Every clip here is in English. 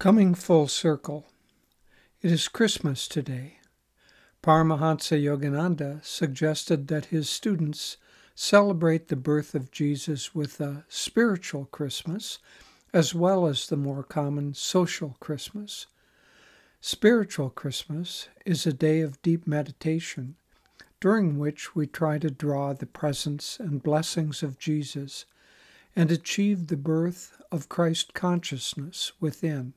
Coming full circle, it is Christmas today. Paramahansa Yogananda suggested that his students celebrate the birth of Jesus with a spiritual Christmas as well as the more common social Christmas. Spiritual Christmas is a day of deep meditation during which we try to draw the presence and blessings of Jesus and achieve the birth of Christ consciousness within.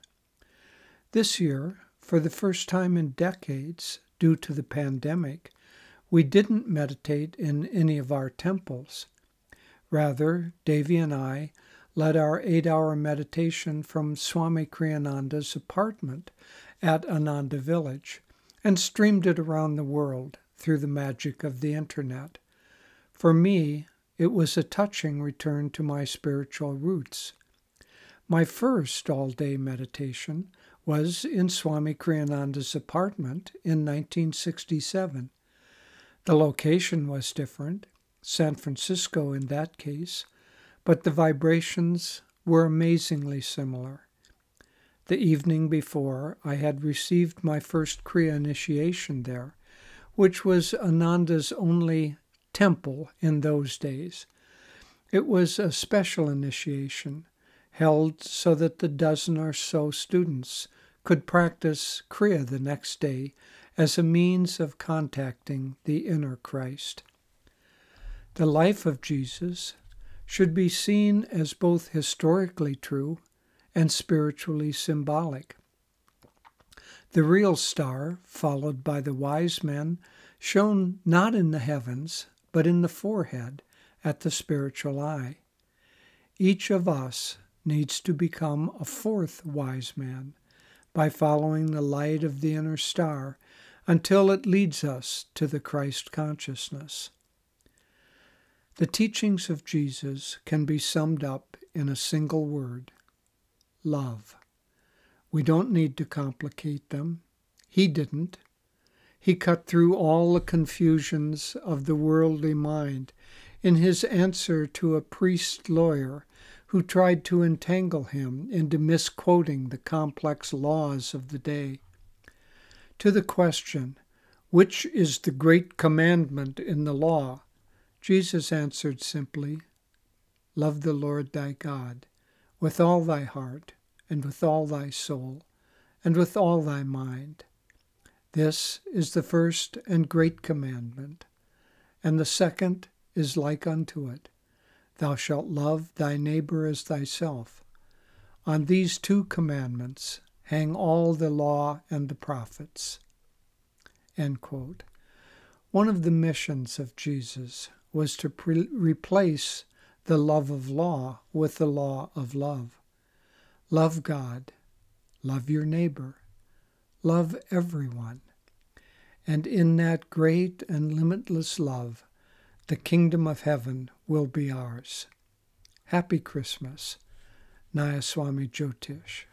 This year, for the first time in decades, due to the pandemic, we didn't meditate in any of our temples. Rather, Devi and I led our eight hour meditation from Swami Kriyananda's apartment at Ananda Village and streamed it around the world through the magic of the internet. For me, it was a touching return to my spiritual roots. My first all day meditation was in Swami Kriyananda's apartment in 1967. The location was different, San Francisco in that case, but the vibrations were amazingly similar. The evening before, I had received my first Kriya initiation there, which was Ananda's only temple in those days. It was a special initiation held so that the dozen or so students could practice Kriya the next day as a means of contacting the inner Christ. The life of Jesus should be seen as both historically true and spiritually symbolic. The real star, followed by the wise men, shone not in the heavens, but in the forehead at the spiritual eye. Each of us needs to become a fourth wise man by following the light of the inner star until it leads us to the Christ consciousness. The teachings of Jesus can be summed up in a single word love. We don't need to complicate them. He didn't. He cut through all the confusions of the worldly mind in his answer to a priest lawyer who tried to entangle him into misquoting the complex laws of the day. To the question, which is the great commandment in the law? Jesus answered simply, Love the Lord thy God with all thy heart, and with all thy soul, and with all thy mind. This is the first and great commandment, and the second is like unto it Thou shalt love thy neighbor as thyself. On these two commandments hang all the law and the prophets. One of the missions of Jesus was to pre- replace the love of law with the law of love. Love God, love your neighbor, love everyone. And in that great and limitless love, the kingdom of heaven will be ours. Happy Christmas. Nayaswami Jyotish.